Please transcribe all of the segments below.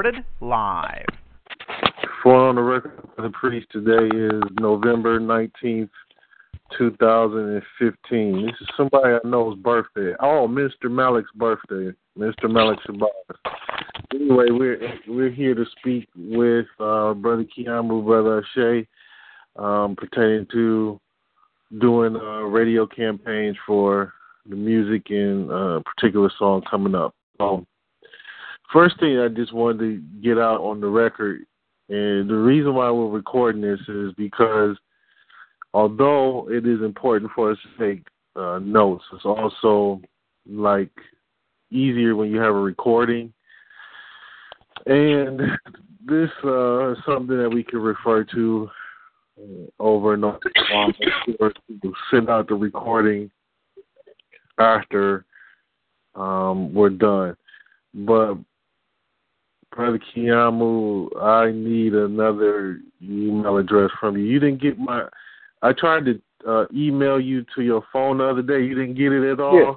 Recorded live. For on the record, for the priest today is November nineteenth, two thousand and fifteen. This is somebody I know's birthday. Oh, Mr. Malik's birthday. Mr. Malik Shabazz. Anyway, we're we're here to speak with uh, Brother Kiamu, Brother Shay, um, pertaining to doing uh, radio campaigns for the music and uh, particular song coming up. So, first thing I just wanted to get out on the record, and the reason why we're recording this is because although it is important for us to take uh, notes, it's also like easier when you have a recording. And this uh, is something that we can refer to over and over. Um, send out the recording after um, we're done. But Brother Kiamu, I need another email address from you. You didn't get my. I tried to uh, email you to your phone the other day. You didn't get it at all. Yeah.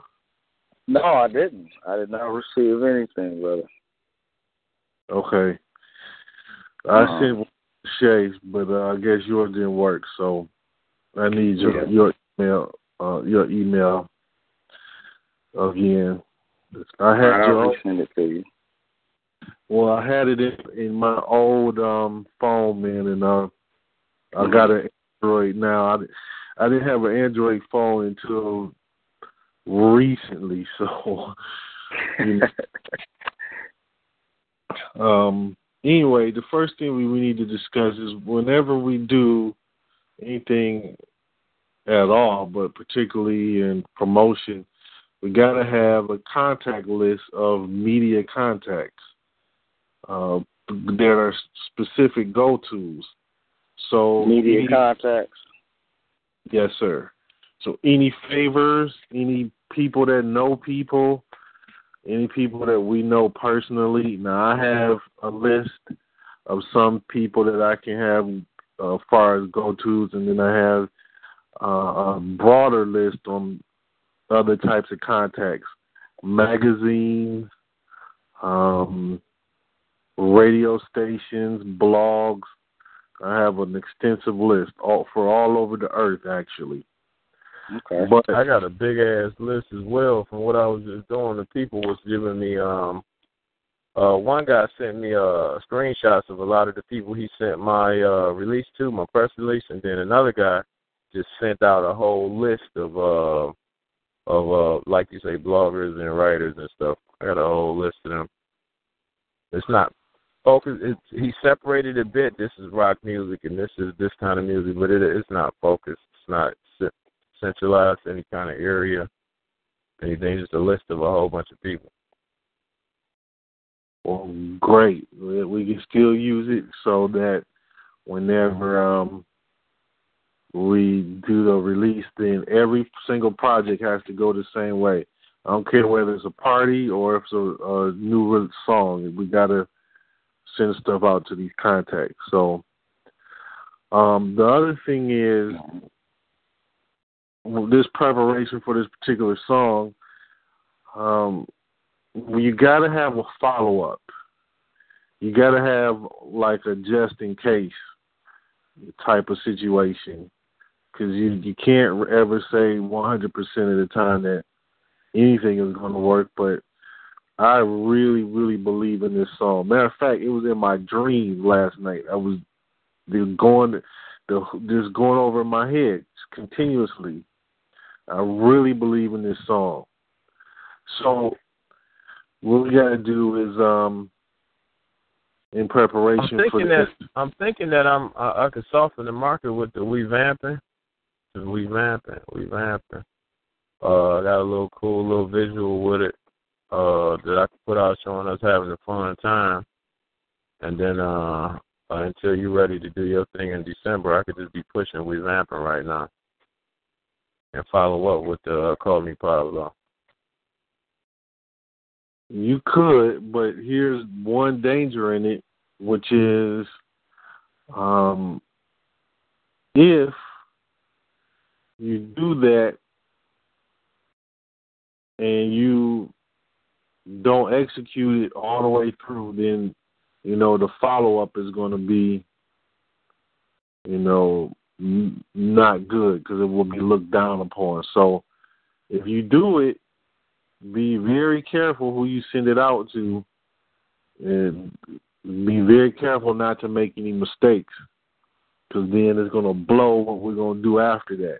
No, I didn't. I did not receive anything, brother. Okay. I uh-huh. sent Shay's, but uh, I guess yours didn't work, so I need your yeah. your email uh, your email again. I had I'll your send it to you. Well, I had it in, in my old um phone, man, and uh, I got an Android now. I I didn't have an Android phone until recently, so you know. um anyway, the first thing we, we need to discuss is whenever we do anything at all, but particularly in promotion, we got to have a contact list of media contacts. Uh, there are specific go tos. So media any, contacts. Yes, sir. So any favors, any people that know people, any people that we know personally. Now I have a list of some people that I can have uh, as far as go tos, and then I have uh, a broader list on other types of contacts, magazines, um, radio stations, blogs. I have an extensive list all for all over the earth, actually. Okay. But I got a big ass list as well from what I was just doing. The people was giving me um uh one guy sent me uh screenshots of a lot of the people he sent my uh release to, my press release, and then another guy just sent out a whole list of uh of uh like you say bloggers and writers and stuff. I got a whole list of them. It's not focused. It's, he separated a bit. This is rock music and this is this kind of music, but it, it's not focused. It's not centralized any kind of area, anything, just a list of a whole bunch of people. Well, great. We can still use it so that whenever um, we do the release, then every single project has to go the same way. I don't care whether it's a party or if it's a, a new song. We got to send stuff out to these contacts. So um, the other thing is this preparation for this particular song, um, you got to have a follow up. You got to have like a just in case type of situation because you you can't ever say 100% of the time that anything is going to work. But I really, really believe in this song. Matter of fact, it was in my dream last night. I was going, the just going over my head continuously I really believe in this song. So what we got to do is um in preparation I'm thinking that I'm thinking that I'm I, I could soften the market with the we revamping, the revamping, revamping. Uh, got a little cool little visual with it uh, that I can put out showing us having a fun time. And then uh, uh, until you're ready to do your thing in December, I could just be pushing, we vamping right now, and follow up with the uh, Call Me Pablo. You could, but here's one danger in it, which is um, if you do that and you don't execute it all the way through, then you know the follow up is going to be, you know, n- not good because it will be looked down upon. So if you do it be very careful who you send it out to, and be very careful not to make any mistakes, because then it's going to blow what we're going to do after that.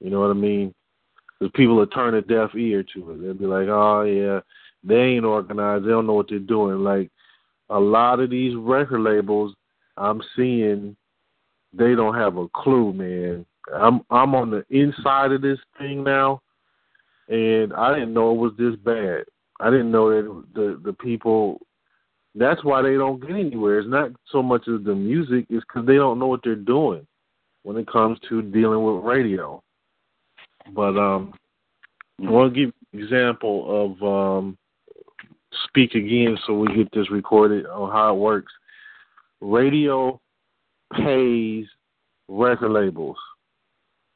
You know what I mean? Because people will turn a deaf ear to it. They'll be like, "Oh yeah, they ain't organized. They don't know what they're doing." Like a lot of these record labels, I'm seeing they don't have a clue, man. I'm I'm on the inside of this thing now, and I didn't know it was this bad. I didn't know that the the people. That's why they don't get anywhere. It's not so much as the music; it's because they don't know what they're doing when it comes to dealing with radio. But um, I want to give example of um, speak again, so we get this recorded on how it works. Radio pays record labels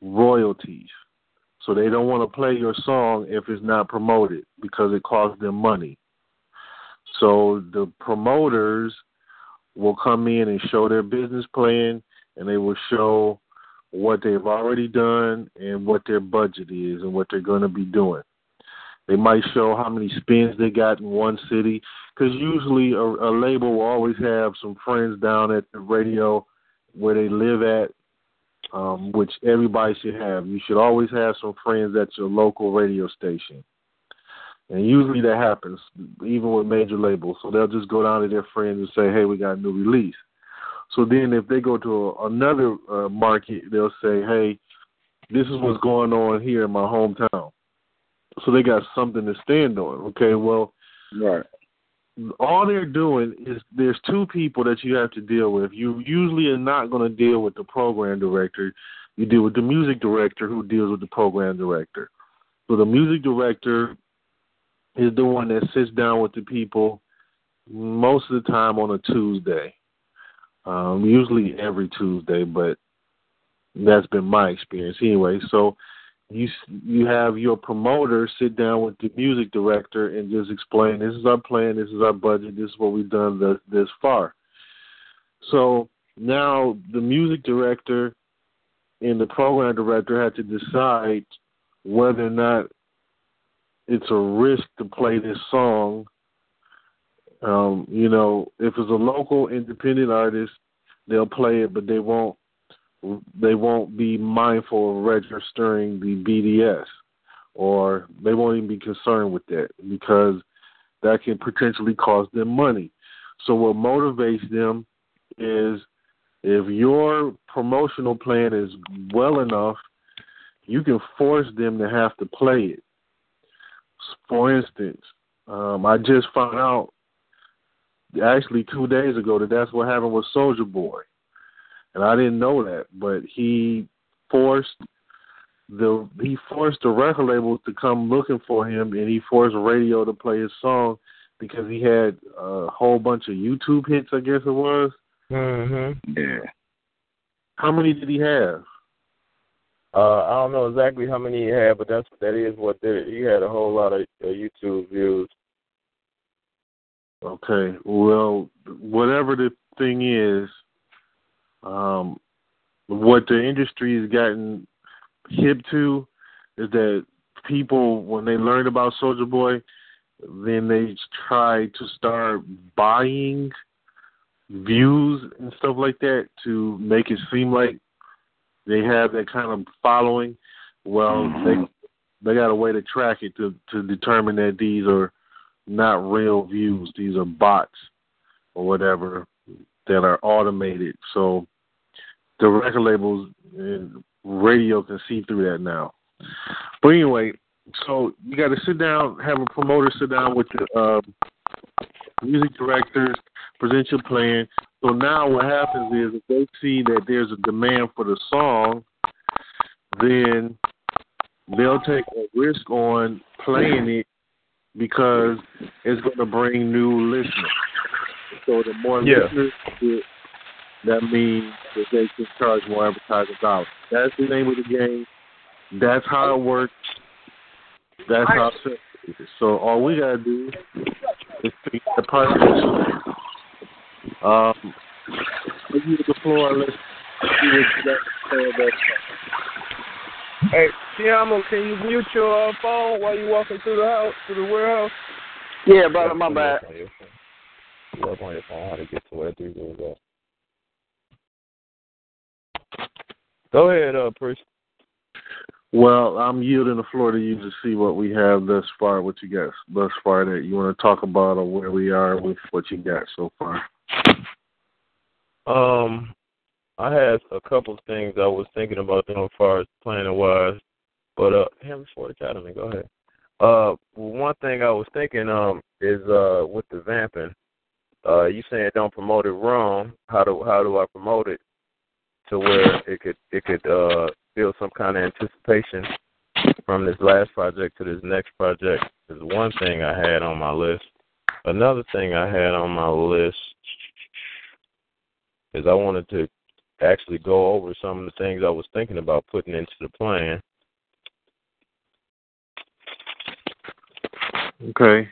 royalties. So they don't want to play your song if it's not promoted because it costs them money. So the promoters will come in and show their business plan and they will show what they've already done and what their budget is and what they're going to be doing. They might show how many spins they got in one city because usually a, a label will always have some friends down at the radio where they live at um, which everybody should have. You should always have some friends at your local radio station. And usually that happens, even with major labels. So they'll just go down to their friends and say, hey, we got a new release. So then if they go to a, another uh, market, they'll say, hey, this is what's going on here in my hometown. So they got something to stand on. Okay, well, Right. all they're doing is there's two people that you have to deal with. You usually are not going to deal with the program director. You deal with the music director who deals with the program director. So the music director is the one that sits down with the people most of the time on a Tuesday. Um, usually every Tuesday, but that's been my experience anyway. So you you have your promoter sit down with the music director and just explain this is our plan, this is our budget, this is what we've done this, this far. So now the music director and the program director have to decide whether or not it's a risk to play this song. Um, you know, if it's a local independent artist, they'll play it, but they won't they won't be mindful of registering the BDS, or they won't even be concerned with that because that can potentially cost them money. So what motivates them is if your promotional plan is well enough, you can force them to have to play it. For instance, um, I just found out actually two days ago that that's what happened with Soulja Boy and I didn't know that, but he forced the he forced the record label to come looking for him, and he forced radio to play his song because he had a whole bunch of YouTube hits. I guess it was. Mhm. Yeah. How many did he have? Uh, I don't know exactly how many he had, but that's that is what did it. He had a whole lot of uh, YouTube views. Okay, well, whatever the thing is, um, what the industry has gotten hip to is that people, when they learn about Soulja Boy, then they try to start buying views and stuff like that to make it seem like they have that kind of following. Well, they they got a way to track it to to determine that these are not real views; these are bots or whatever that are automated. So the record labels and radio can see through that now. But anyway, so you got to sit down, have a promoter sit down with the um, music directors, present your plan. So now what happens is if they see that there's a demand for the song, then they'll take a risk on playing it because it's going to bring new listeners. So the more Yeah. listeners that means that they can charge more advertising dollars. That's the name of the game. That's how it works. That's how it is. So all we gotta do is pick the partnership. Um, give you the floor. and Let's see what you got to say about. Hey, Tiamo, can you mute your uh, phone while you walking through the house, through the warehouse? Yeah, brother, my bad. You up on your phone how to get to where these goes at. Go ahead, uh, Priest. Well, I'm yielding the floor to you to see what we have thus far, what you got thus far that you want to talk about or where we are with what you got so far. Um, I had a couple of things I was thinking about doing as far as planning wise, but uh, him Sport Academy, go ahead. Uh, one thing I was thinking um is uh with the vamping, uh, you saying don't promote it wrong. How do how do I promote it to where it could it could uh build some kind of anticipation from this last project to this next project is one thing I had on my list. Another thing I had on my list is I wanted to actually go over some of the things I was thinking about putting into the plan. Okay.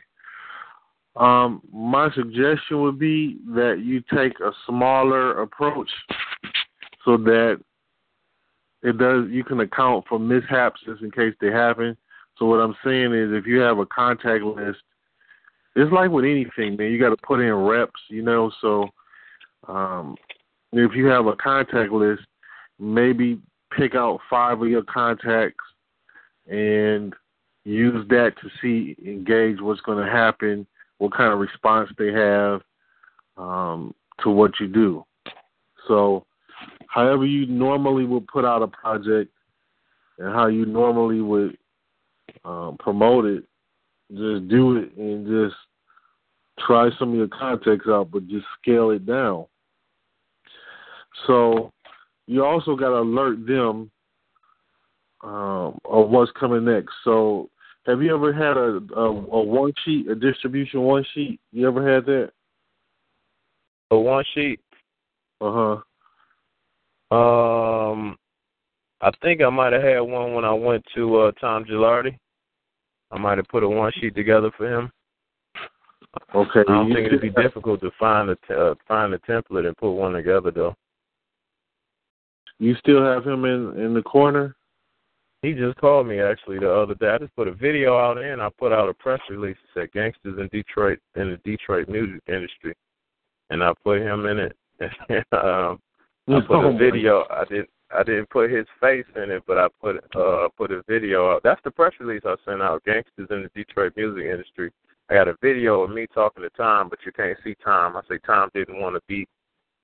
Um, my suggestion would be that you take a smaller approach so that it does you can account for mishaps just in case they happen. So what I'm saying is if you have a contact list, it's like with anything, man, you gotta put in reps, you know, so um if you have a contact list, maybe pick out five of your contacts and use that to see engage what's going to happen, what kind of response they have um, to what you do. So, however you normally would put out a project and how you normally would um, promote it, just do it and just try some of your contacts out, but just scale it down. So, you also got to alert them um, of what's coming next. So, have you ever had a, a a one sheet, a distribution one sheet? You ever had that? A one sheet, Uh huh. Um, I think I might have had one when I went to uh, Tom Gilardi. I might have put a one sheet together for him. Okay. I don't think it'd be difficult to find a t- uh, find a template and put one together though. You still have him in in the corner? He just called me actually the other day. I just put a video out and I put out a press release that said gangsters in Detroit in the Detroit music industry, and I put him in it. um, I put Oh, a video. I didn't. I didn't put his face in it, but I put uh put a video out. That's the press release I sent out. Gangsters in the Detroit music industry. I got a video of me talking to Tom, but you can't see Tom. I say Tom didn't want to be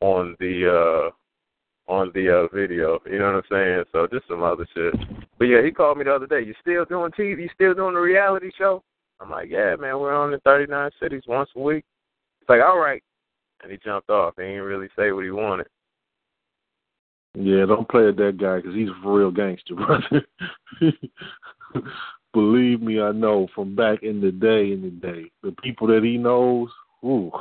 on the uh on the uh video. You know what I'm saying? So just some other shit. But yeah, he called me the other day. You still doing TV? You still doing the reality show? I'm like, yeah, man. We're on in 39 cities once a week. It's like, all right. And he jumped off. He didn't really say what he wanted. Yeah, don't play with that guy because he's a real gangster, brother. Believe me, I know from back in the day. In the day, the people that he knows, ooh,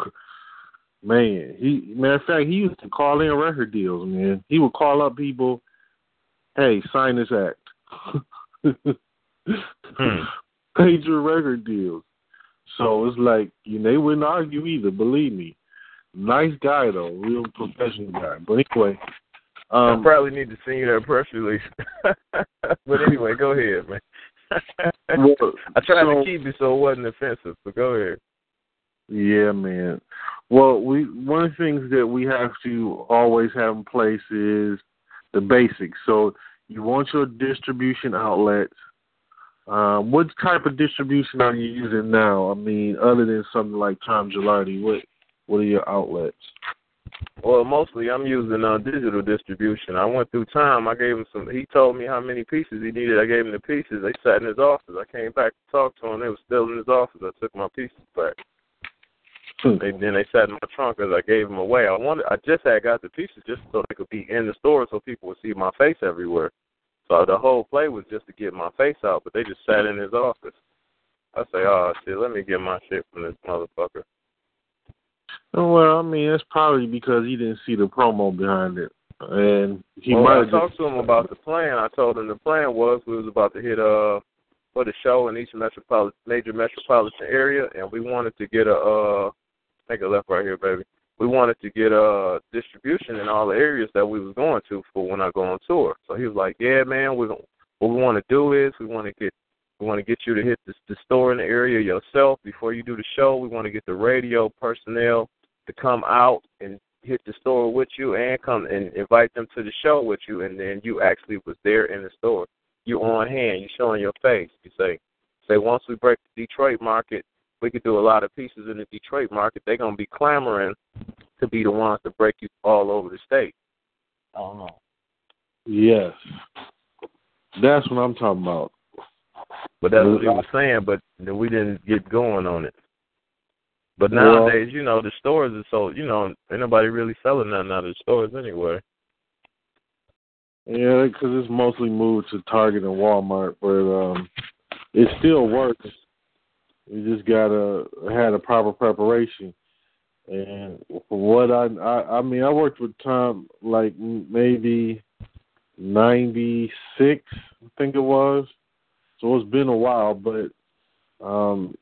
man. He matter of fact, he used to call in record deals. Man, he would call up people, hey, sign this act. Hmm. Major record deals. So it's like you know, they wouldn't argue either. Believe me, nice guy though, real professional guy. But anyway, I um, probably need to send you that press release. but anyway, go ahead, man. well, I tried so- to keep it so it wasn't offensive, but go ahead. Yeah, man. Well, we one of the things that we have to always have in place is the basics. So you want your distribution outlets. Um, what type of distribution are you using now? I mean, other than something like Tom Gilardi, what what are your outlets? Well, mostly I'm using uh, digital distribution. I went through Tom. I gave him some. He told me how many pieces he needed. I gave him the pieces. They sat in his office. I came back to talk to him. They were still in his office. I took my pieces back. Hmm. They, then they sat in my trunk as I gave them away. I wanted. I just had got the pieces just so they could be in the store, so people would see my face everywhere. So the whole play was just to get my face out, but they just sat in his office. I say, oh shit, let me get my shit from this motherfucker. Well, I mean, it's probably because he didn't see the promo behind it, and he well, might I have talked just. to him about the plan. I told him the plan was we was about to hit uh for the show in each metropolitan major metropolitan area, and we wanted to get a uh take a left right here, baby. We wanted to get a distribution in all the areas that we was going to for when I go on tour. So he was like, "Yeah, man, we what we want to do is we want to get we want to get you to hit the, the store in the area yourself before you do the show. We want to get the radio personnel to come out and hit the store with you and come and invite them to the show with you and then you actually was there in the store. You're on hand, you showing your face. You say say once we break the Detroit market, we could do a lot of pieces in the Detroit market. They're gonna be clamoring to be the ones to break you all over the state. Oh. don't. Yes, that's what I'm talking about. But that's what he was saying, but we didn't get going on it. But nowadays, you know, the stores are so you know, ain't nobody really selling nothing out of the stores anyway. Yeah, because it's mostly moved to Target and Walmart, but um, it still works. You just gotta had a proper preparation. And from what I, I, I mean, I worked with Tom like maybe ninety six, I think it was. So it's been a while, but um,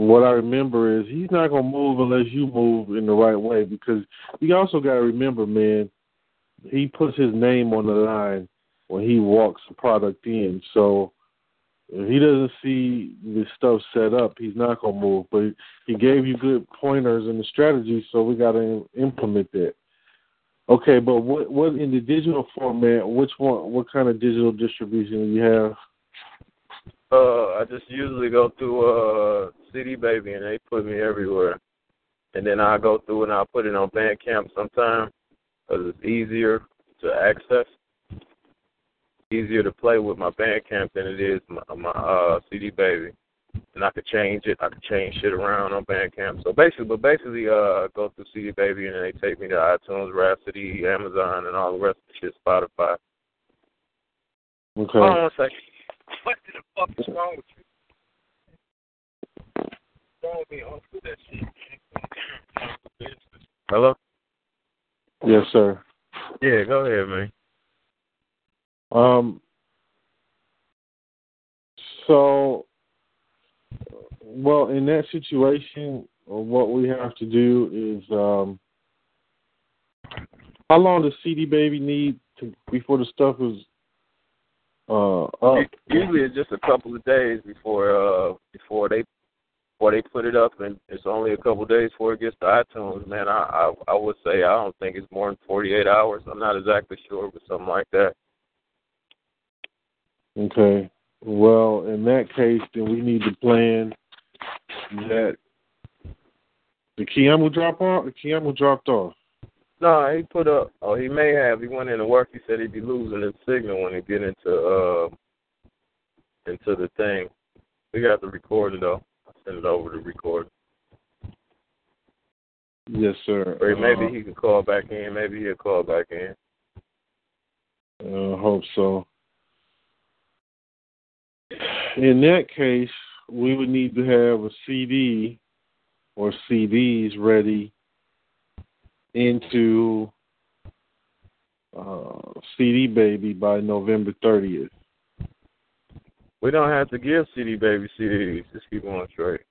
what I remember is he's not gonna move unless you move in the right way. Because you also got to remember, man, he puts his name on the line when he walks the product in. So if he doesn't see the stuff set up, he's not gonna move. But he gave you good pointers and the strategy, so we got to implement that. Okay, but what what in the digital format? Which one? What kind of digital distribution do you have? Uh, I just usually go through uh CD Baby, and they put me everywhere. And then I go through and I put it on Bandcamp sometime because it's easier to access, easier to play with my Bandcamp than it is my, my uh CD Baby. And I could change it. I could change shit around on Bandcamp. So basically, but basically, uh, I go through CD Baby and they take me to iTunes, Rhapsody, Amazon, and all the rest of the shit, Spotify. Okay. Hold on one second. What the fuck is wrong with you? What's wrong with me? I don't do that shit. Hello? Yes, sir. Yeah, go ahead, man. Um. So, well, in that situation, what we have to do is, um, how long does CD Baby need to before the stuff is uh up? Usually it's just a couple of days before uh before they before they put it up, and it's only a couple of days before it gets to iTunes. Man, I, I I would say I don't think it's more than forty eight hours. I'm not exactly sure, but something like that. Okay. Well, in that case, then we need to plan that the Kiamu drop off. The Kiamu dropped off. No, he put up. Oh, he may have. He went into work. He said he'd be losing his signal when he get into uh into the thing. We got the recording though. Send it over to record. Yes, sir. Or maybe Uh, he can call back in. Maybe he'll call back in. I hope so. In that case, we would need to have a CD or CDs ready into uh, CD Baby by November 30th. We don't have to give CD Baby CDs. Just keep on straight.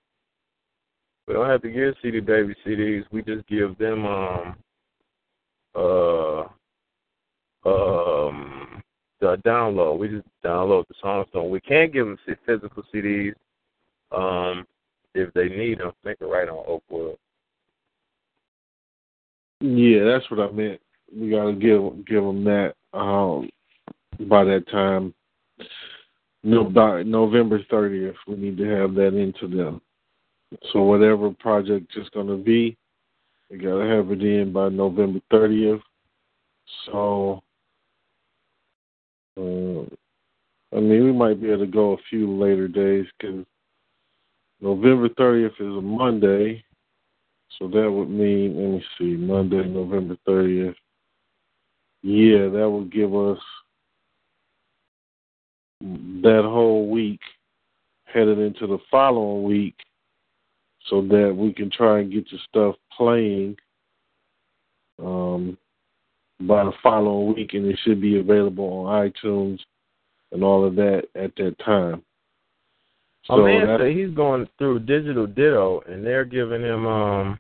We don't have to give CD Baby CDs. We just give them um uh um the download. We just download the songs. So we can't give them physical CDs um if they need them. They can write on Oakwood. Yeah, that's what I meant. We gotta give give them that um, by that time. No, by November thirtieth, we need to have that into them. So whatever project is going to be, we gotta have it in by November thirtieth. So, uh, I mean, we might be able to go a few later days because November thirtieth is a Monday. So that would mean, let me see, Monday, November thirtieth. Yeah, that would give us that whole week headed into the following week so that we can try and get the stuff playing um, by the following week, and it should be available on iTunes and all of that at that time. So oh man say he's going through Digital Ditto, and they're giving him um,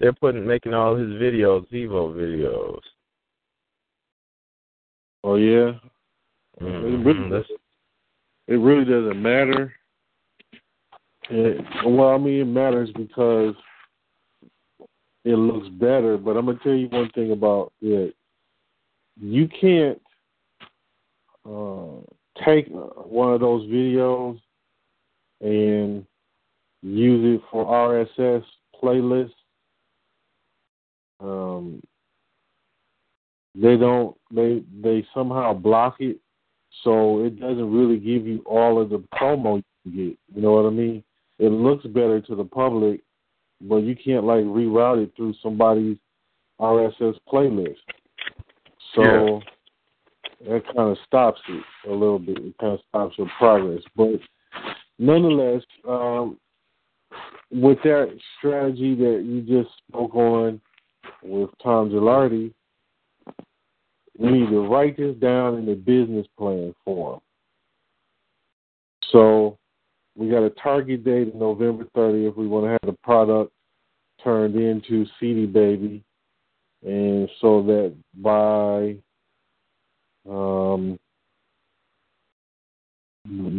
they're putting making all his videos Vevo videos. Oh yeah, mm-hmm. it, really, it really doesn't matter it, well, I mean, it matters because it looks better. But I'm gonna tell you one thing about it: you can't uh, take one of those videos and use it for RSS playlists. Um, they don't. They they somehow block it, so it doesn't really give you all of the promo you get. You know what I mean? it looks better to the public, but you can't like reroute it through somebody's RSS playlist. So yeah. that kind of stops it a little bit. It kind of stops your progress. But nonetheless, um, with that strategy that you just spoke on with Tom Gilardi, we need to write this down in the business plan form. So we got a target date of November 30th. if We want to have the product turned into CD Baby, and so that by um,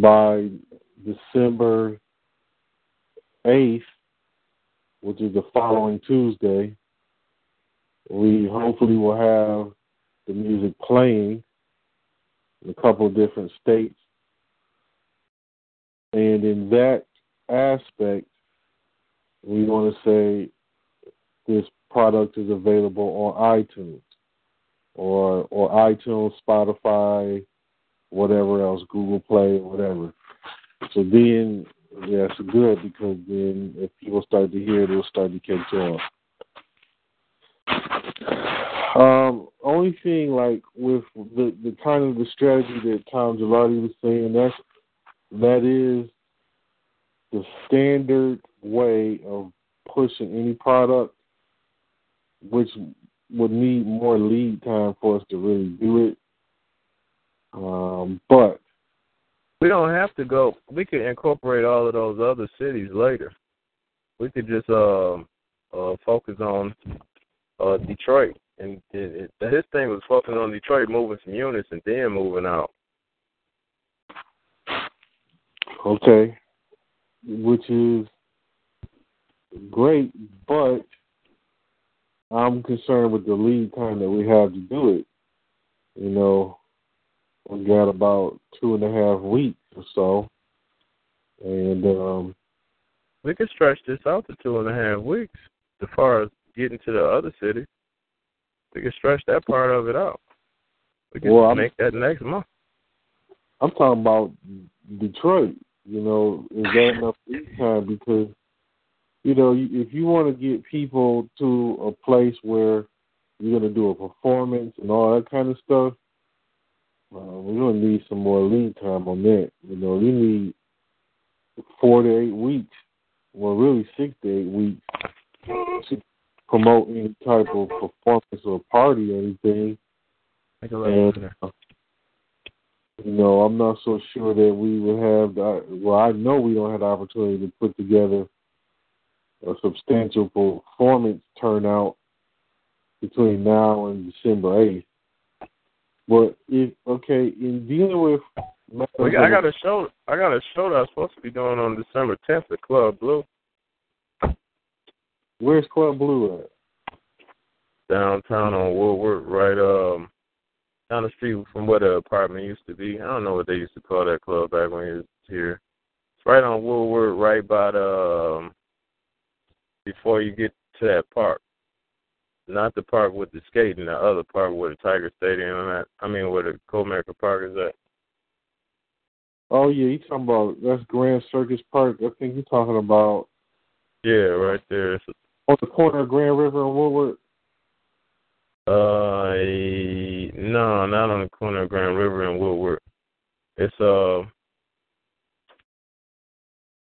by December 8th, which is the following Tuesday, we hopefully will have the music playing in a couple of different states and in that aspect, we want to say this product is available on iTunes or or iTunes, Spotify, whatever else, Google Play, whatever. So then that's good because then if people start to hear it, it'll start to catch on. Um, only thing like with the the kind of the strategy that Tom Gilardi was saying, that's that is the standard way of pushing any product, which would need more lead time for us to really do it. Um, but we don't have to go. We could incorporate all of those other cities later. We could just uh, uh, focus on uh, Detroit, and it, it, his thing was focusing on Detroit, moving some units, and then moving out. Okay, which is great, but I'm concerned with the lead time that we have to do it. You know, we got about two and a half weeks or so, and um, we could stretch this out to two and a half weeks. As far as getting to the other city, we could stretch that part of it out. We can well, make that next month. I'm talking about Detroit. You know, is that enough time? Because you know, if you want to get people to a place where you're going to do a performance and all that kind of stuff, uh, we're going to need some more lead time on that. You know, we need four to eight weeks, well, really six to eight weeks to promote any type of performance or party or anything. And, uh, you know, I'm not so sure that we would have the, well, I know we don't have the opportunity to put together a substantial performance turnout between now and December 8th. But if okay, in dealing with well, I got a show. I got a show that I'm supposed to be doing on December 10th at Club Blue. Where's Club Blue at? Downtown on Woodward, right um down the street from where the apartment used to be. I don't know what they used to call that club back when he was here. It's right on Woodward, right by the um, before you get to that park. not the park with the skating, the other park where the Tiger Stadium at. I mean, where the Comerica Park is at. Oh yeah, you talking about that's Grand Circus Park? I think you're talking about. Yeah, right there. It's on the corner of Grand River and Woodward. Uh, no, not on the corner of Grand River and Woodward. It's uh,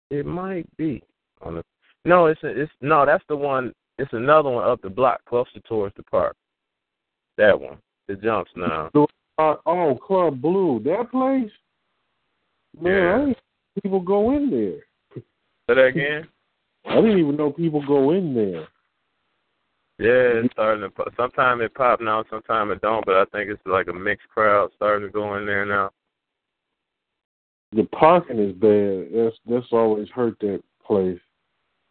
it might be on the. No, it's it's no. That's the one. It's another one up the block, closer towards the park. That one. The jumps now. Uh, oh, Club Blue. That place. Man, Yeah. People go in there. Say that again. I didn't even know people go in there. Yeah, it's starting to. pop. Sometime it pop now, sometimes it don't. But I think it's like a mixed crowd starting to go in there now. The parking is bad. That's that's always hurt that place.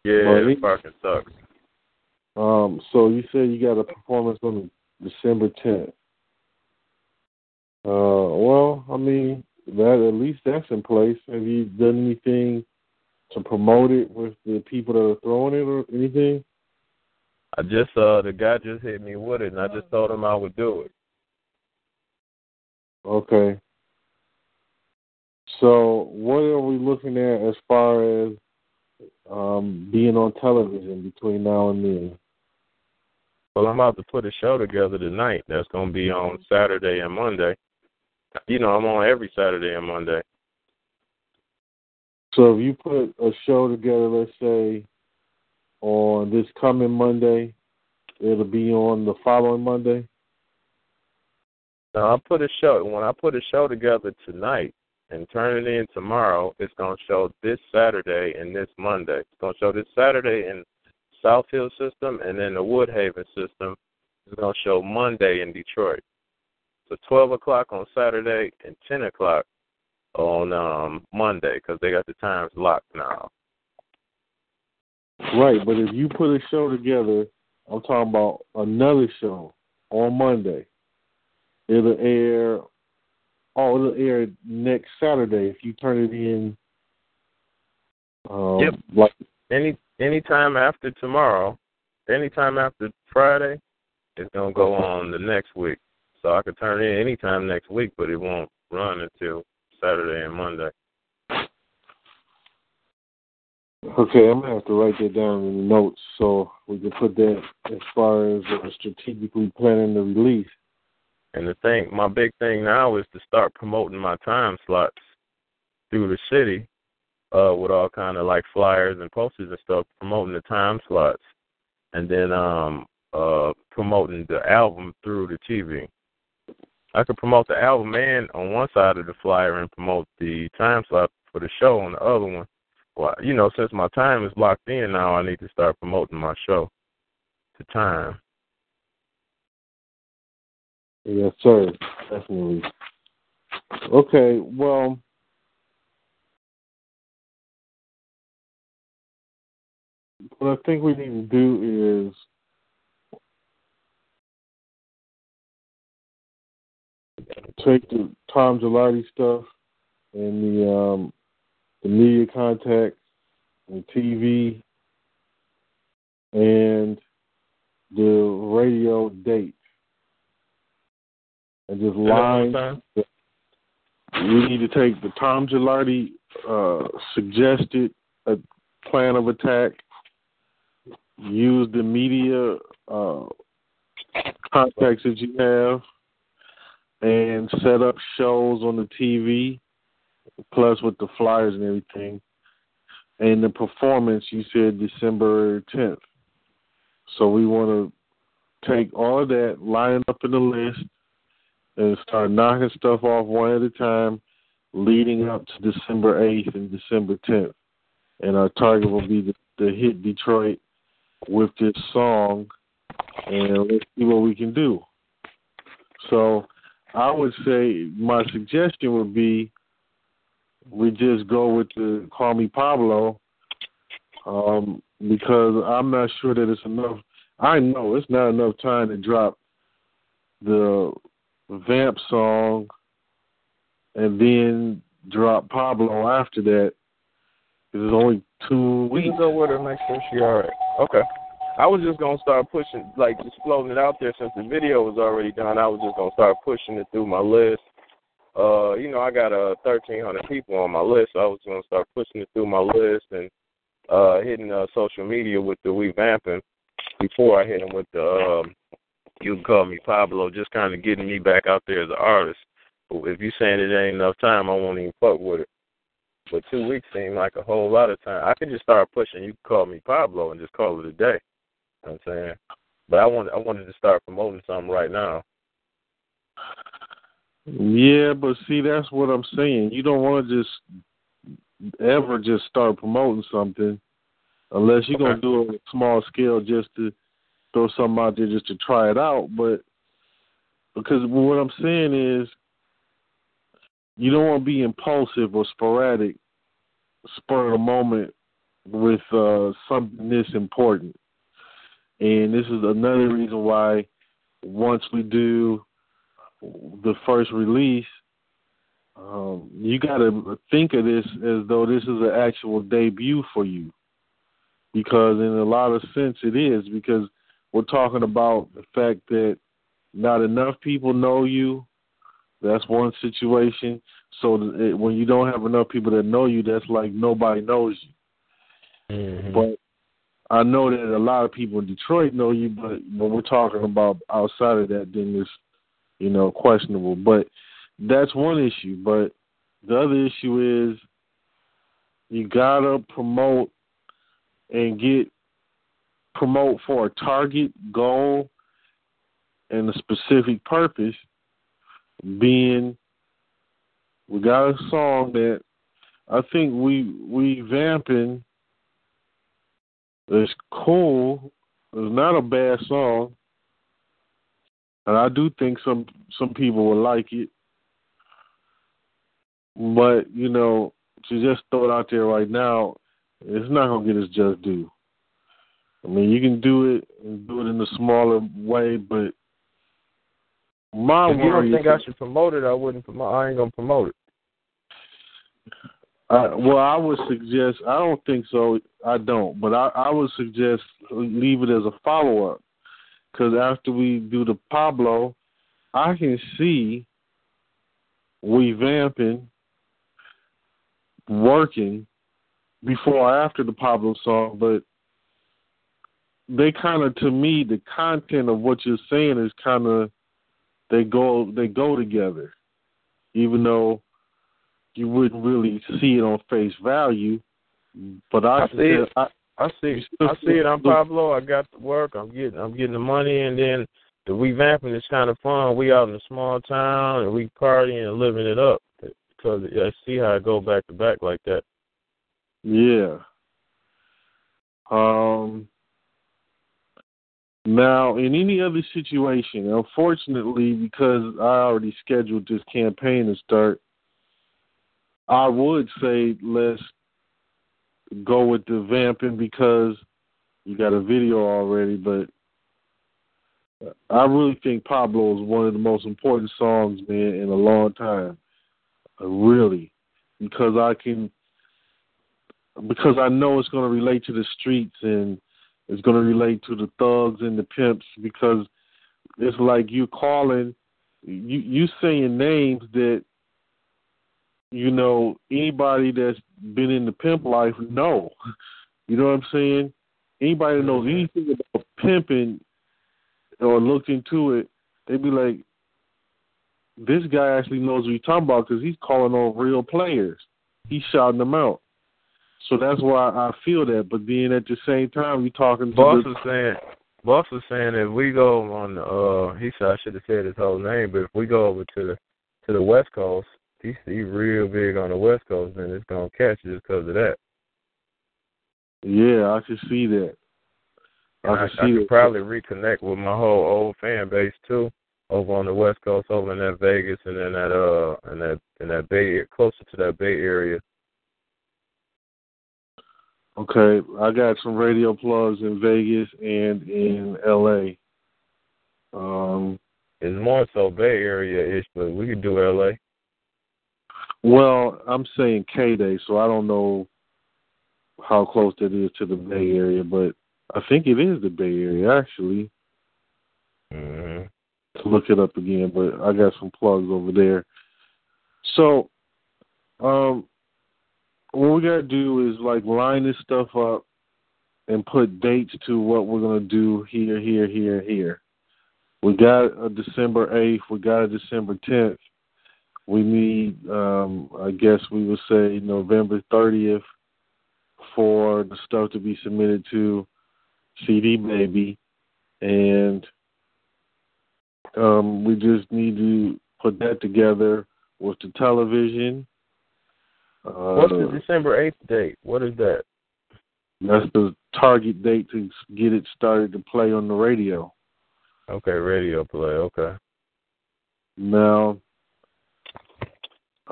Yeah, Well, the parking sucks. Um, so you said you got a performance on December tenth. Uh, well, I mean that at least that's in place. Have you done anything to promote it with the people that are throwing it or anything? I just uh the guy just hit me with it, and I just told him I would do it. Okay. So what are we looking at as far as um, being on television between now and then? Well, I'm about to put a show together tonight. That's going to be on Saturday and Monday. You know, I'm on every Saturday and Monday. So if you put a show together, let's say on this coming Monday, it'll be on the following Monday. Now, I put a show. When I put a show together tonight and turn it in tomorrow, it's to show this Saturday and this Monday. It's to show this Saturday in Southfield system, and then the Woodhaven system going to show Monday in Detroit. So 12 o'clock on Saturday and 10 o'clock on um Monday because they got the times locked now. Right, but if you put a show together, I'm talking about another show on Monday. It'll air. Oh, it'll air next Saturday if you turn it in. Um, Yep. Like Any anytime after tomorrow, anytime after Friday, it's gonna go on the next week. So I could turn it in anytime next week, but it won't run until Saturday and Monday. Okay, I'm gonna have to write that down in the notes so we can put that as far as uh, strategically planning the release. And the thing, my big thing now is to start promoting my time slots through the city, uh, with all kind of like flyers and posters and stuff, promoting the time slots, and then um, uh, promoting the album through the TV. I could promote the album and on one side of the flyer and promote the time slot for the show on the other one. Well, you know, since my time is locked in now, I need to start promoting my show to time. Yes, sir. Definitely. Okay, well, what I think we need to do is take the Tom Gilardi stuff and the um, the media contacts and TV and the radio date and just line time? we need to take the Tom Gilardi uh, suggested a plan of attack, use the media uh, contacts that you have, and set up shows on the TV, plus with the flyers and everything. And the performance, you said December 10th. So we want to take all that, line up in the list, and start knocking stuff off one at a time, leading up to December 8th and December 10th. And our target will be to, to hit Detroit with this song, and let's see what we can do. So I would say my suggestion would be we just go with the Call Me Pablo um, because I'm not sure that it's enough. I know it's not enough time to drop the Vamp song and then drop Pablo after that. It's only two We weeks. can go with her, next sure she all right. Okay. I was just gonna start pushing, like just floating it out there since the video was already done. I was just gonna start pushing it through my list. Uh, you know, I got uh 1,300 people on my list, so I was gonna start pushing it through my list and uh hitting uh, social media with the revamping before I hit them with the um, you can call me Pablo, just kind of getting me back out there as an artist. But if you're saying it ain't enough time, I won't even fuck with it. But two weeks seem like a whole lot of time. I can just start pushing. You call me Pablo and just call it a day. You know what I'm saying? But I want I wanted to start promoting something right now. Yeah, but see, that's what I'm saying. You don't want to just ever just start promoting something unless you're gonna do it on a small scale just to throw something out there just to try it out. But because what I'm saying is, you don't want to be impulsive or sporadic, spur of the moment with uh, something this important. And this is another reason why once we do the first release, um, you got to think of this as though this is an actual debut for you. Because in a lot of sense it is, because we're talking about the fact that not enough people know you. That's one situation. So when you don't have enough people that know you, that's like nobody knows you. Mm-hmm. But I know that a lot of people in Detroit know you, but when we're talking about outside of that, then it's you know questionable. But that's one issue. But the other issue is you gotta promote and get promote for a target goal and a specific purpose being we got a song that I think we we vamping is cool. It's not a bad song. And I do think some some people will like it. But, you know, to just throw it out there right now, it's not gonna get its just due. I mean, you can do it and do it in a smaller way, but my if you don't think is, I should promote it, I wouldn't promote. I ain't gonna promote it. I, well, I would suggest. I don't think so. I don't, but I, I would suggest leave it as a follow up, because after we do the Pablo, I can see revamping, working before or after the Pablo song, but they kind of to me the content of what you're saying is kind of they go they go together, even though you wouldn't really see it on face value. But I, I see it. I, I see. I see it. I'm Pablo. I got the work. I'm getting. I'm getting the money, and then the revamping is kind of fun. We out in a small town and we partying and living it up. Because I see how I go back to back like that. Yeah. Um. Now, in any other situation, unfortunately, because I already scheduled this campaign to start, I would say let's go with the vamping because you got a video already, but I really think Pablo is one of the most important songs, man, in a long time. Uh, really. Because I can because I know it's gonna relate to the streets and it's going to relate to the thugs and the pimps because it's like you calling, you you saying names that you know anybody that's been in the pimp life know. You know what I'm saying? Anybody that knows anything about pimping or looked into it, they'd be like, "This guy actually knows what he's talking about because he's calling on real players. He's shouting them out." So that's why I feel that. But then at the same time, we talking. To Boss the, was saying, Boss was saying if we go on, uh, he said I should have said his whole name, but if we go over to the to the West Coast, he's he real big on the West Coast, and it's gonna catch just because of that. Yeah, I can see that. I can I, see I could probably reconnect with my whole old fan base too, over on the West Coast, over in that Vegas and then that uh and that in that Bay closer to that Bay area. Okay, I got some radio plugs in Vegas and in L.A. Um, It's more so Bay area ish, but we could do LA. Well, I'm saying K Day, so I don't know how close that is to the Bay Area, but I think it is the Bay Area actually. Mm-hmm. To look it up again, but I got some plugs over there. So, um, what we gotta do is like line this stuff up and put dates to what we're gonna do here, here, here, here. We got a December eighth. We got a December tenth. We need, um, I guess we would say November thirtieth for the stuff to be submitted to CD Baby, and um, we just need to put that together with the television. Uh, What's the December eighth date? What is that? That's the target date to get it started to play on the radio. Okay, radio play. Okay. Now,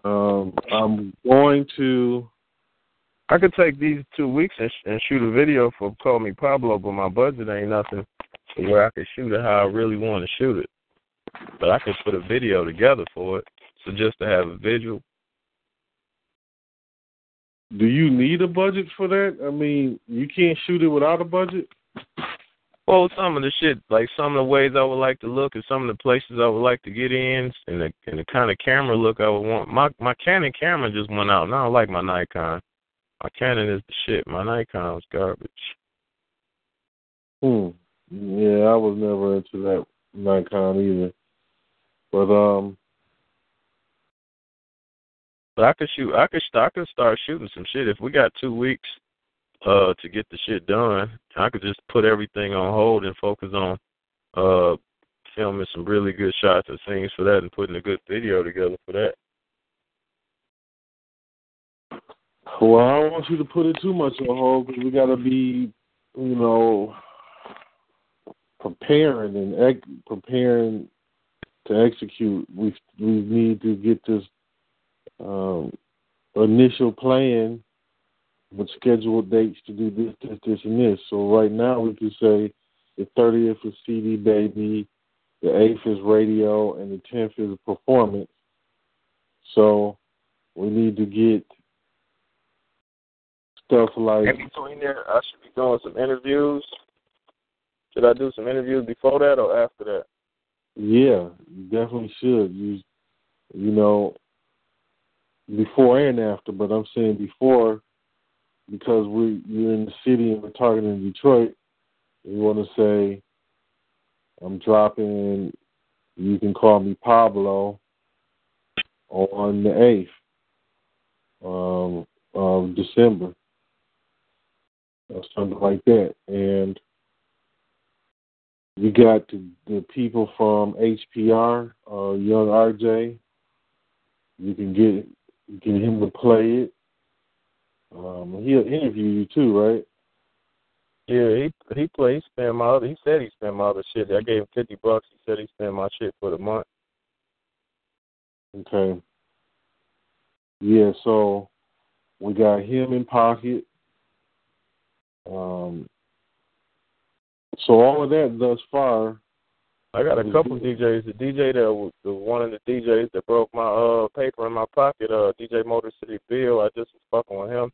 um, I'm going to. I could take these two weeks and, sh- and shoot a video for Call Me Pablo, but my budget ain't nothing where I could shoot it how I really want to shoot it. But I could put a video together for it. So just to have a visual. Do you need a budget for that? I mean, you can't shoot it without a budget. Well, some of the shit, like some of the ways I would like to look, and some of the places I would like to get in, and the and the kind of camera look I would want. My my Canon camera just went out, and I don't like my Nikon. My Canon is the shit. My Nikon was garbage. Hmm. Yeah, I was never into that Nikon either. But um, But I could shoot. I could. I could start shooting some shit if we got two weeks uh to get the shit done. I could just put everything on hold and focus on uh filming some really good shots and scenes for that and putting a good video together for that. well, I don't want you to put it too much on hold because we got to be, you know, preparing and ex- preparing to execute. We we need to get this um, initial plan with scheduled dates to do this, this, this, and this. So right now we can say the 30th is CD Baby, the 8th is radio, and the 10th is performance. So we need to get stuff like. In between there, I should be doing some interviews. Should I do some interviews before that or after that? Yeah, you definitely should. You, you know, before and after, but I'm saying before because we you're in the city and we're targeting Detroit. We want to say, I'm dropping. You can call me Pablo on the eighth um, of December, or something like that, and we got the, the people from HPR, uh, Young RJ. You can get get him to play it. Um, he'll interview you too, right? Yeah, he he play. He spent my other. He said he spent my other shit. I gave him fifty bucks. He said he spent my shit for the month. Okay. Yeah, so we got him in pocket. Um. So all of that thus far. I got a couple DJs. The DJ that was the one of the DJs that broke my uh paper in my pocket. Uh, DJ Motor City Bill. I just was fucking with him.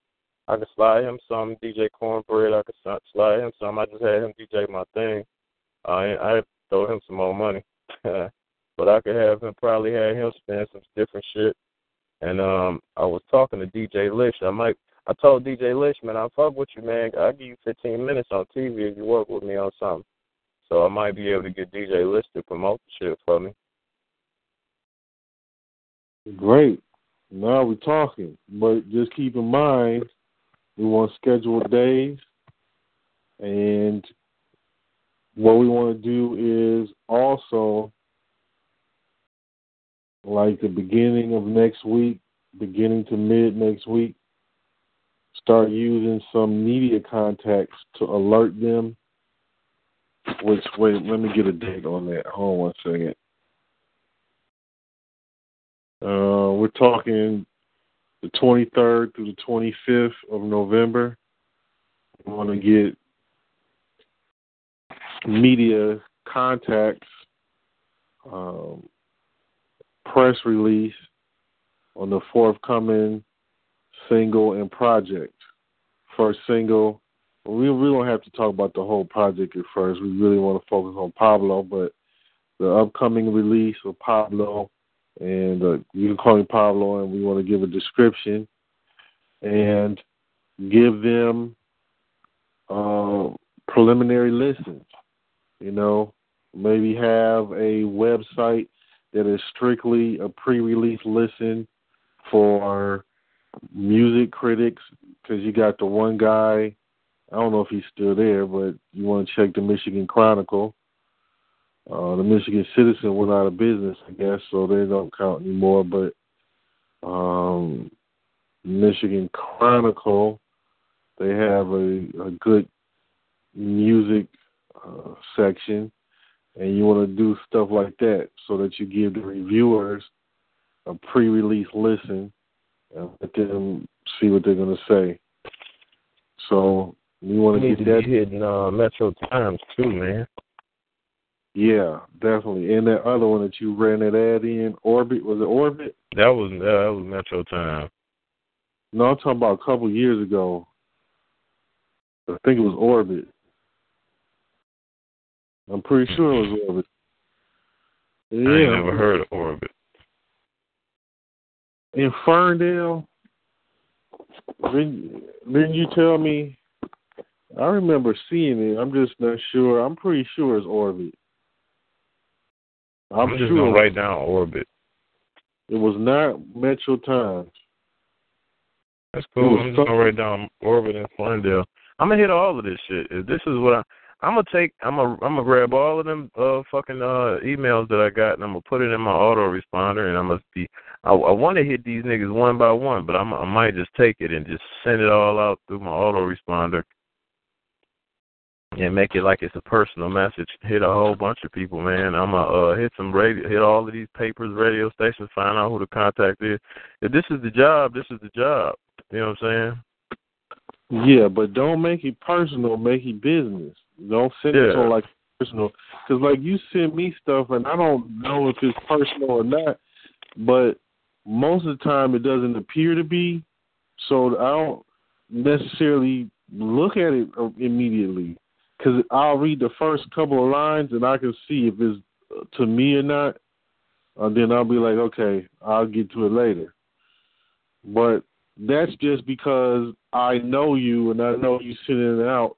I could slide him some DJ Cornbread. I could slide him some. I just had him DJ my thing. I I throw him some more money, but I could have him probably have him spend some different shit. And um, I was talking to DJ Lish. I might. I told DJ Lish, man, I fuck with you, man. I'll give you 15 minutes on TV if you work with me on something. So I might be able to get DJ Lish to promote the shit for me. Great. Now we're talking. But just keep in mind, we want scheduled days. And what we want to do is also, like the beginning of next week, beginning to mid next week, start using some media contacts to alert them which wait, let me get a date on that. Hold on one second. Uh, we're talking the 23rd through the 25th of November. I want to get media contacts, um, press release on the forthcoming single and project. First single, we we don't have to talk about the whole project at first. We really want to focus on Pablo, but the upcoming release of Pablo, and uh, you can call me Pablo, and we want to give a description and give them uh, preliminary listens. You know, maybe have a website that is strictly a pre-release listen for music critics because you got the one guy I don't know if he's still there, but you want to check the Michigan Chronicle. Uh, the Michigan Citizen went out of business, I guess, so they don't count anymore. But um, Michigan Chronicle, they have a, a good music uh, section, and you want to do stuff like that so that you give the reviewers a pre-release listen and let them see what they're going to say. So you want to get that hitting uh, Metro Times too, man. Yeah, definitely. And that other one that you ran that ad in, Orbit, was it Orbit? That was uh, that was Metro Times. No, I'm talking about a couple years ago. I think it was Orbit. I'm pretty sure it was Orbit. Yeah. I never heard of Orbit. In Ferndale, didn't, didn't you tell me I remember seeing it. I'm just not sure. I'm pretty sure it's Orbit. I'm, I'm just sure gonna write down Orbit. It was not Metro Times. That's cool. I'm just gonna write down Orbit and Ferndale. I'm gonna hit all of this shit. If this is what I, I'm gonna take. I'm gonna I'm gonna grab all of them uh fucking uh emails that I got and I'm gonna put it in my autoresponder and I'm gonna be. I, I want to hit these niggas one by one, but I'm I might just take it and just send it all out through my autoresponder and make it like it's a personal message. Hit a whole bunch of people, man. I'm gonna uh, hit some radio, hit all of these papers, radio stations, find out who the contact is. If this is the job, this is the job. You know what I'm saying? Yeah, but don't make it personal. Make it business. Don't send yeah. it to like personal. Because like you send me stuff, and I don't know if it's personal or not. But most of the time, it doesn't appear to be. So I don't necessarily look at it immediately because I'll read the first couple of lines and I can see if it's uh, to me or not. And then I'll be like, okay, I'll get to it later. But that's just because I know you and I know you sending it out,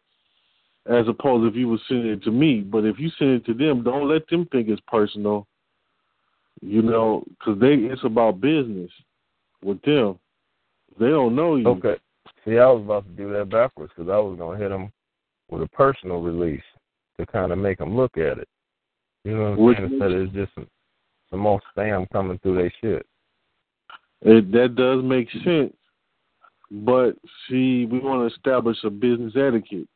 as opposed if you were sending it to me. But if you send it to them, don't let them think it's personal. You know, because they it's about business with them. They don't know you. Okay. See, I was about to do that backwards because I was gonna hit them with a personal release to kind of make them look at it. You know what I'm saying? Instead of just some, some more spam coming through their shit. It, that does make sense. But see, we want to establish a business etiquette,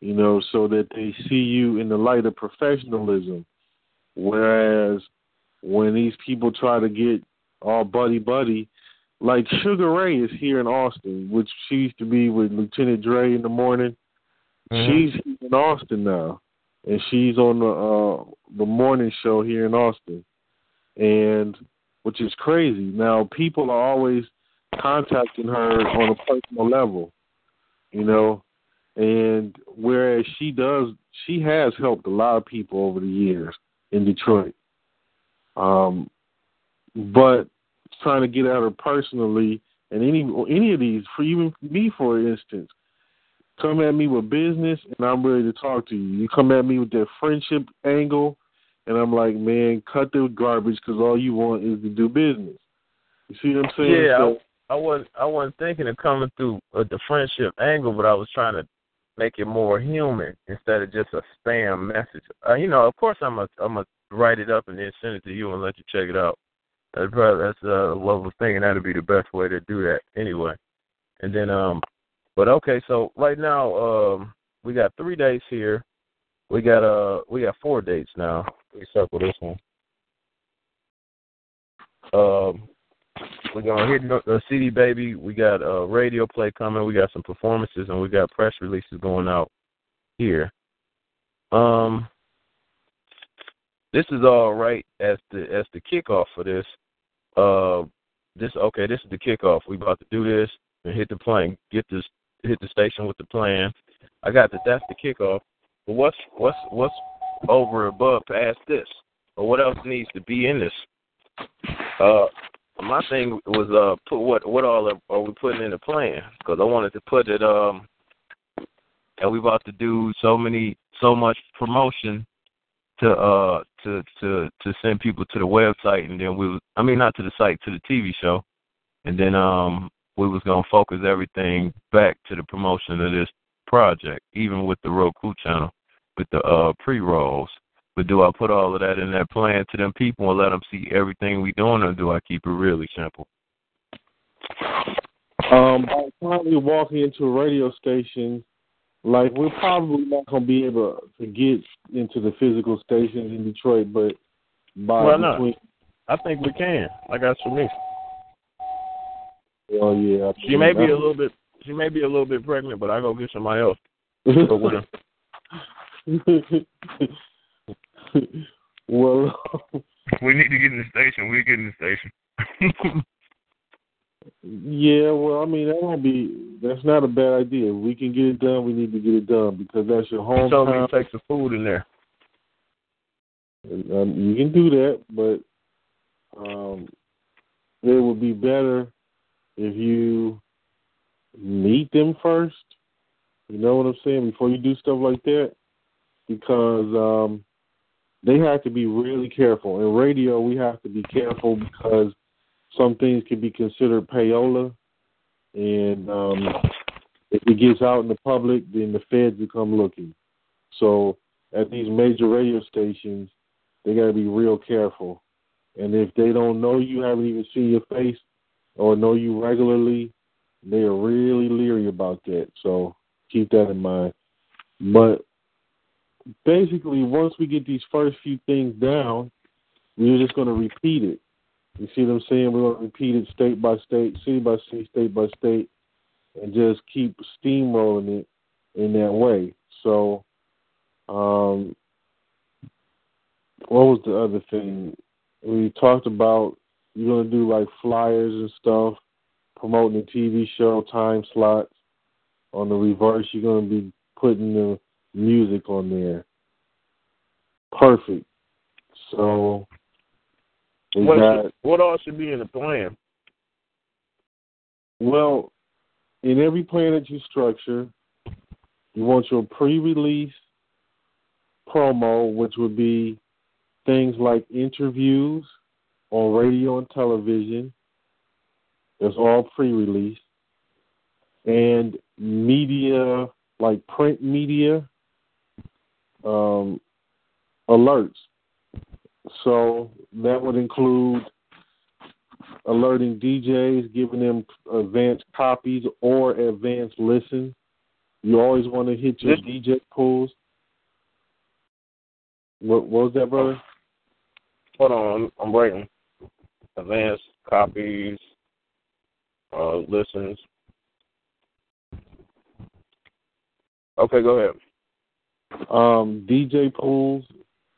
you know, so that they see you in the light of professionalism. Whereas when these people try to get all buddy buddy, like Sugar Ray is here in Austin, which she used to be with Lieutenant Dre in the morning. Mm-hmm. She's in Austin now, and she's on the uh, the morning show here in Austin, and which is crazy. Now people are always contacting her on a personal level, you know, and whereas she does, she has helped a lot of people over the years in Detroit. Um, but trying to get at her personally, and any any of these, for even me, for instance, come at me with business and I'm ready to talk to you. You come at me with that friendship angle and I'm like, man, cut the garbage because all you want is to do business. You see what I'm saying? Yeah, so, I, I wasn't I wasn't thinking of coming through uh, the friendship angle, but I was trying to make it more human instead of just a spam message. Uh, you know, of course I'm a I'm gonna write it up and then send it to you and let you check it out. That's probably that's uh, what I was thinking that'd be the best way to do that anyway. And then um but okay, so right now um, we got three dates here. We got uh we got four dates now. We circle this one. Um, we're gonna hit the CD baby. We got a radio play coming. We got some performances and we got press releases going out here. Um, this is all right as the as the kickoff for this. Uh, this okay. This is the kickoff. We about to do this and hit the plane. Get this hit the station with the plan, I got that. That's the kickoff. But what's what's what's over above past this, or what else needs to be in this? Uh, my thing was uh put what what all are, are we putting in the plan? Because I wanted to put it um, and we about to do so many so much promotion to uh to to to send people to the website and then we I mean not to the site to the TV show and then um we was gonna focus everything back to the promotion of this project even with the Roku channel with the uh pre rolls but do I put all of that in that plan to them people and let them see everything we doing or do I keep it really simple um by the time we walk into a radio station like we're probably not gonna be able to get into the physical stations in Detroit, but by well, no. between, I think we can. I got some me. Well, yeah. She may be a little bit. She may be a little bit pregnant, but I go get somebody else. For winter. well, we need to get in the station. We get in the station. Yeah, well, I mean that won't be. That's not a bad idea. If we can get it done. We need to get it done because that's your home. So me take some food in there. Um, you can do that, but um, it would be better if you meet them first. You know what I'm saying? Before you do stuff like that, because um, they have to be really careful. In radio, we have to be careful because some things can be considered payola, and um, if it gets out in the public, then the feds will come looking. So at these major radio stations, they got to be real careful. And if they don't know you, haven't even seen your face, or know you regularly, they are really leery about that. So keep that in mind. But basically, once we get these first few things down, we're just going to repeat it. You see what I'm saying? We're going to repeat it state by state, city by city, state by state, and just keep steamrolling it in that way. So, um, what was the other thing? We talked about you're going to do like flyers and stuff, promoting the TV show time slots. On the reverse, you're going to be putting the music on there. Perfect. So what, got, what all should be in the plan? Well, in every plan that you structure, you want your pre-release promo, which would be things like interviews on radio and television. It's all pre-release, and media like print media um, alerts so that would include alerting DJs, giving them advanced copies or advanced listen. You always want to hit your DJ pools. What, what was that, brother? Hold on, I'm, waiting. Advanced copies, uh, listens. Okay, go ahead. Um, DJ pools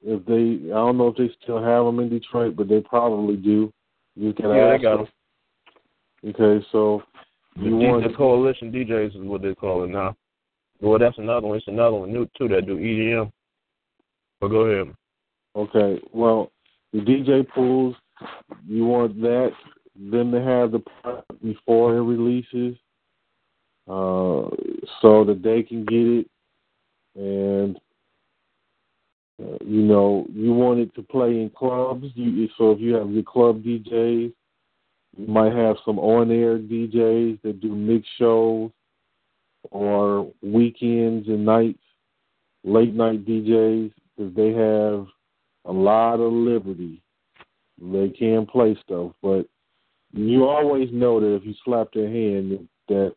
if they, I don't know if they still have them in Detroit, but they probably do. You can yeah, ask they got them. them. Okay, so you the, want the coalition DJs is what they call it now. Well, that's another one. It's another one new too that do EDM. But go ahead. Okay, well, the DJ pools, you want that them to have the product before it releases, uh, so that they can get it, and uh, you know, you want it to play in clubs. You, so if you have your club DJs, you might have some on-air DJs that do mix shows or weekends and nights, late night DJs, because they have a lot of liberty. They can play stuff, but you always know that if you slap their hand, that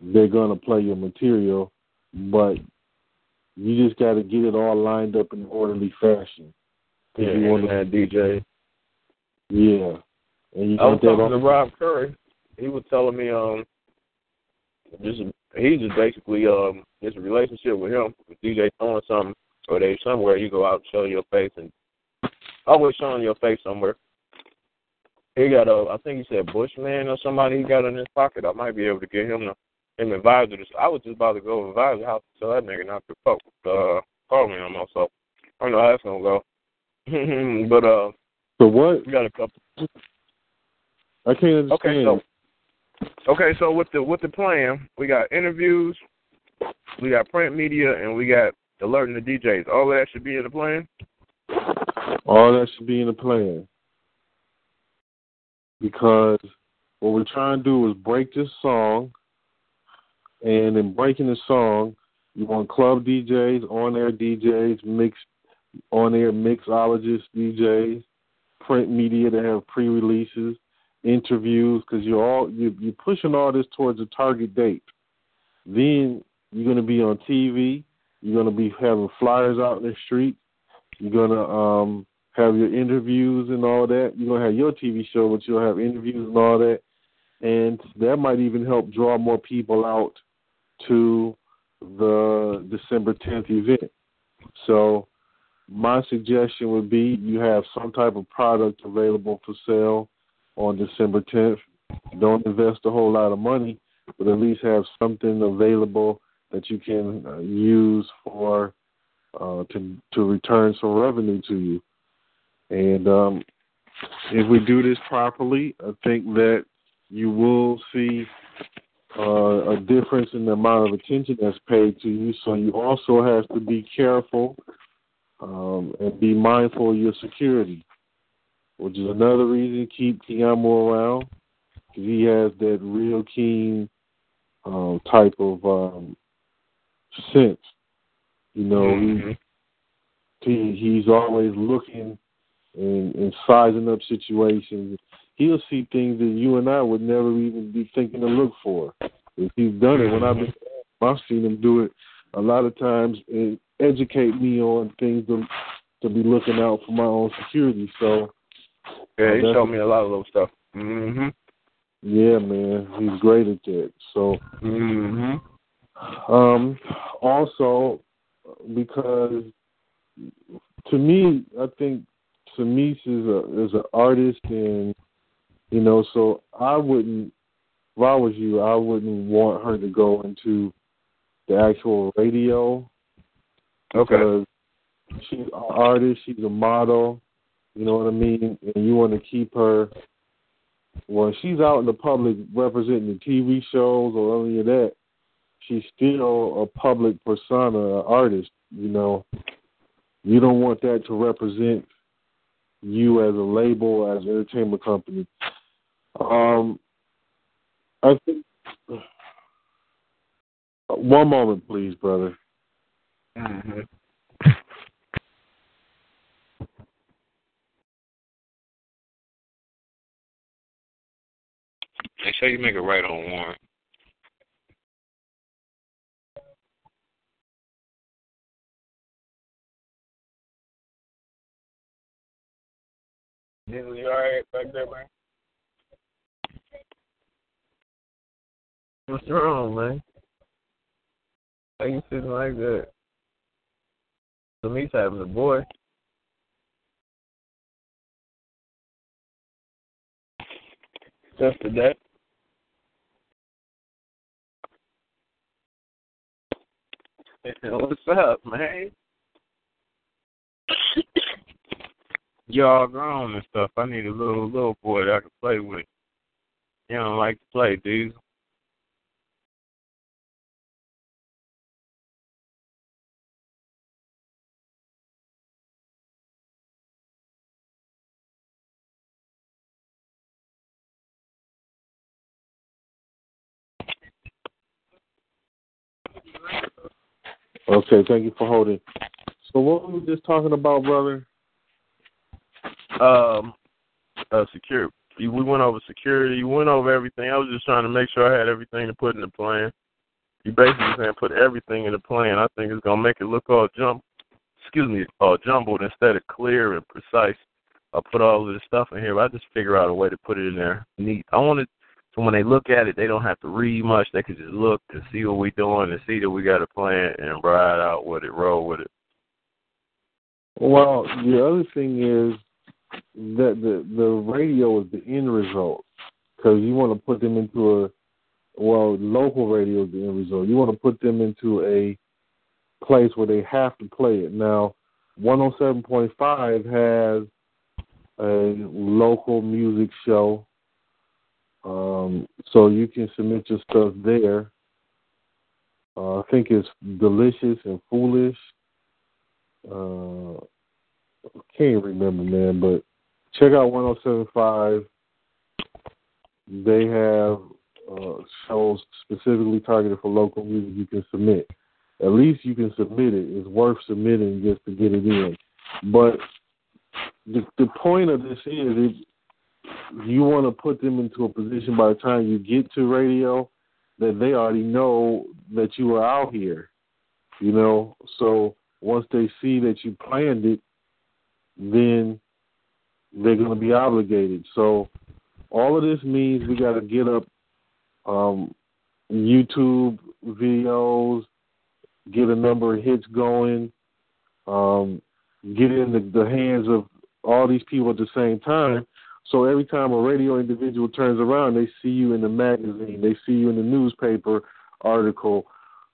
they're gonna play your material. But you just got to get it all lined up in orderly fashion. Yeah, you want to DJ. Yeah, and you I was talking to Rob Curry. He was telling me um, just he's just basically um, it's a relationship with him. If DJ throwing something or they somewhere, you go out and show your face and always showing your face somewhere. He got a, I think he said Bushman or somebody he got in his pocket. I might be able to get him to him advisor. To, I was just about to go to advisor house to tell that nigga not to fuck uh call me on myself. I don't know how that's gonna go. but uh So what? we got a couple I can't understand. Okay, so okay, so with the with the plan, we got interviews, we got print media, and we got alerting the DJs. All of that should be in the plan. All that should be in the plan. Because what we're trying to do is break this song, and in breaking the song, you want club DJs, on air DJs, mix on air mixologists, DJs, print media that have pre releases, interviews, because you're all you you're pushing all this towards a target date. Then you're gonna be on TV, you're gonna be having flyers out in the street, you're gonna um have your interviews and all that. You're gonna have your TV show, but you'll have interviews and all that. And that might even help draw more people out to the December 10th event. So, my suggestion would be you have some type of product available for sale on December 10th. Don't invest a whole lot of money, but at least have something available that you can uh, use for uh, to to return some revenue to you. And um, if we do this properly, I think that you will see uh, a difference in the amount of attention that's paid to you. So you also have to be careful um, and be mindful of your security, which is another reason to keep Tiamo around because he has that real keen um, type of um, sense. You know, Mm-hmm. he, he he's always looking and, and sizing up situations. He'll see things that you and I would never even be thinking to look for. If he's done it, when I've been, I've seen him do it a lot of times and educate me on things to to be looking out for my own security. So Yeah, he showed me a lot of little stuff. Mhm. yeah, man, he's great at that. So Mhm. um, also because to me, I think Samis is a is an artist, and you know, so I wouldn't. If I was you, I wouldn't want her to go into the actual radio Okay. because she's an artist, she's a model, you know what I mean? And you want to keep her when she's out in the public representing the TV shows or any of that, she's still a public persona, an artist, you know. You don't want that to represent you as a label, as an entertainment company. Um I think one moment please, brother. Mhm. Make sure you make it right on Warren. Dinsley, you alright back there, man? What's wrong, man? Why you sitting like that? Sami's having a boy. Just today. What's up, man? Y'all grown and stuff. I need a little little boy that I can play with. You don't like to play, dude. Okay, thank you for holding. So what were we just talking about, brother? Um, uh, secure. We went over security. You went over everything. I was just trying to make sure I had everything to put in the plan. You basically saying put everything in the plan. I think it's gonna make it look all jump. Excuse me, all jumbled instead of clear and precise. I put all of this stuff in here. But I just figure out a way to put it in there neat. I want it so when they look at it, they don't have to read much. They can just look and see what we're doing and see that we got a plan and ride out with it, roll with it. Well, the other thing is that the the radio is the end result because you want to put them into a well, local radio is the end result. You want to put them into a place where they have to play it. Now, 107.5 has a local music show, um, so you can submit your stuff there. Uh, I think it's delicious and foolish. Uh, can't remember, man, but check out 107.5. They have uh, shows specifically targeted for local music you can submit. At least you can submit it. It's worth submitting just to get it in. But the the point of this is if you want to put them into a position by the time you get to radio that they already know that you are out here. You know, so once they see that you planned it, then they're going to be obligated. So all of this means we got to get up um, YouTube videos, get a number of hits going, um, get in the, the hands of all these people at the same time. So every time a radio individual turns around, they see you in the magazine, they see you in the newspaper article,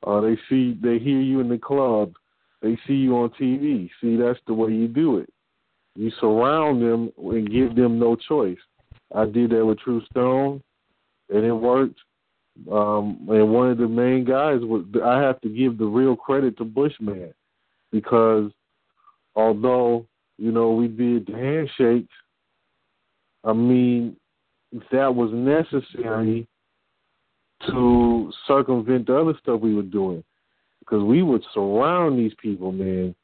uh, they see, they hear you in the club, they see you on TV. See, that's the way you do it. You surround them and give them no choice. I did that with True Stone, and it worked. Um, and one of the main guys was I have to give the real credit to Bushman because although you know we did the handshakes, I mean that was necessary to circumvent the other stuff we were doing because we would surround these people, man,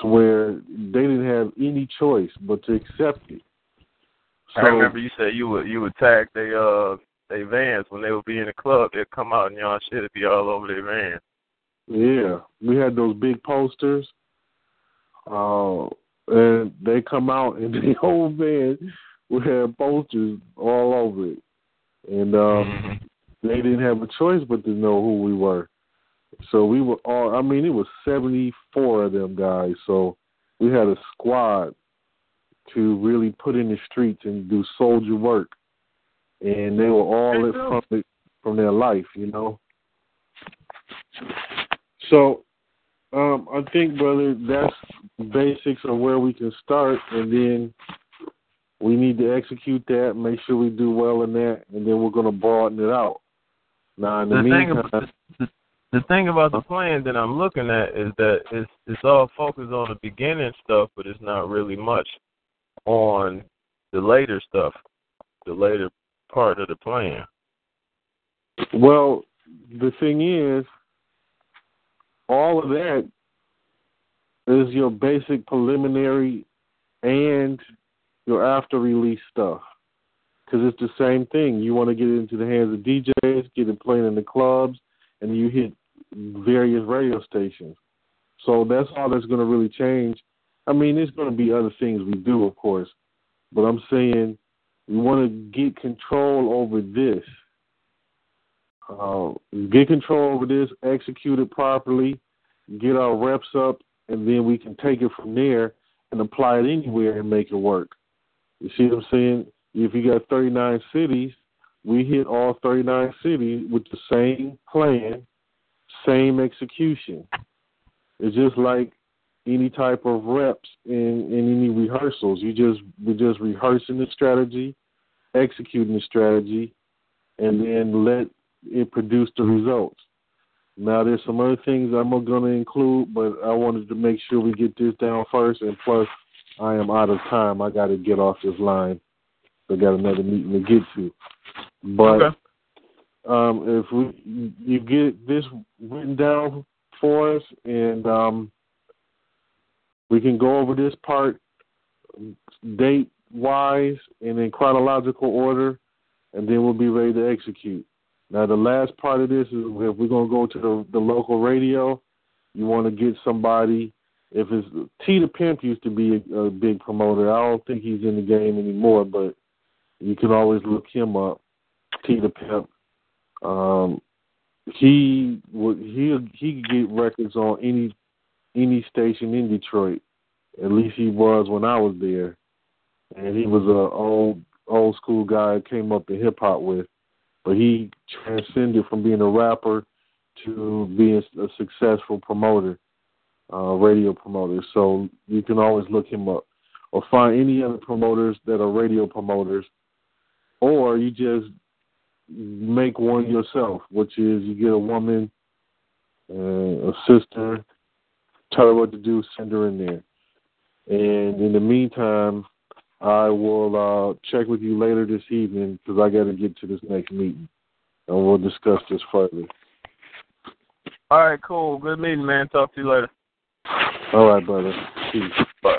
to where they didn't have any choice but to accept it. So, I remember you said you would you would tag they uh they vans when they would be in the club. They'd come out and y'all shit would be all over their van. Yeah, we had those big posters, uh, and they come out and the whole van would have posters all over it, and um, they didn't have a choice but to know who we were. So we were all. I mean, it was seventy four of them guys. So we had a squad to really put in the streets and do soldier work and they were all from it from their life, you know. So, um, I think, brother, that's basics of where we can start, and then we need to execute that, make sure we do well in that, and then we're going to broaden it out. Now, in the, the meantime, thing about, the, thing about the plan that I'm looking at is that it's it's all focused on the beginning stuff, but it's not really much on the later stuff, the later part of the plan. Well, the thing is, all of that is your basic preliminary and your after release stuff. Because it's the same thing. You want to get it into the hands of DJs, get it playing in the clubs, and you hit various radio stations. So that's all that's going to really change. I mean, there's going to be other things we do, of course, but I'm saying we want to get control over this. Uh, get control over this, execute it properly, get our reps up, and then we can take it from there and apply it anywhere and make it work. You see what I'm saying? If you got 39 cities, we hit all 39 cities with the same plan, same execution. It's just like any type of reps in, in any rehearsals. You just we're just rehearsing the strategy, executing the strategy, and then let it produce the results. Now there's some other things I'm going to include, but I wanted to make sure we get this down first. And plus, I am out of time. I got to get off this line. I got another meeting to get to. But okay. um, if we you get this written down for us, and um, we can go over this part date wise and in chronological order, and then we'll be ready to execute. Now, the last part of this is if we're going to go to the, the local radio, you want to get somebody. If it's T the Pimp used to be a, a big promoter. I don't think he's in the game anymore, but you can always look him up. T the Pimp. Um, he would he he could get records on any any station in Detroit. At least he was when I was there, and he was a old old school guy came up in hip hop with. but he transcended from being a rapper to being a successful promoter, uh, radio promoter. So you can always look him up or find any other promoters that are radio promoters, or you just make one yourself, which is you get a woman, uh, a sister, tell her what to do, send her in there. And in the meantime, I will uh, check with you later this evening because I got to get to this next meeting, and we'll discuss this further. All right, cool. Good meeting, man. Talk to you later. All right, brother. Peace. Bye.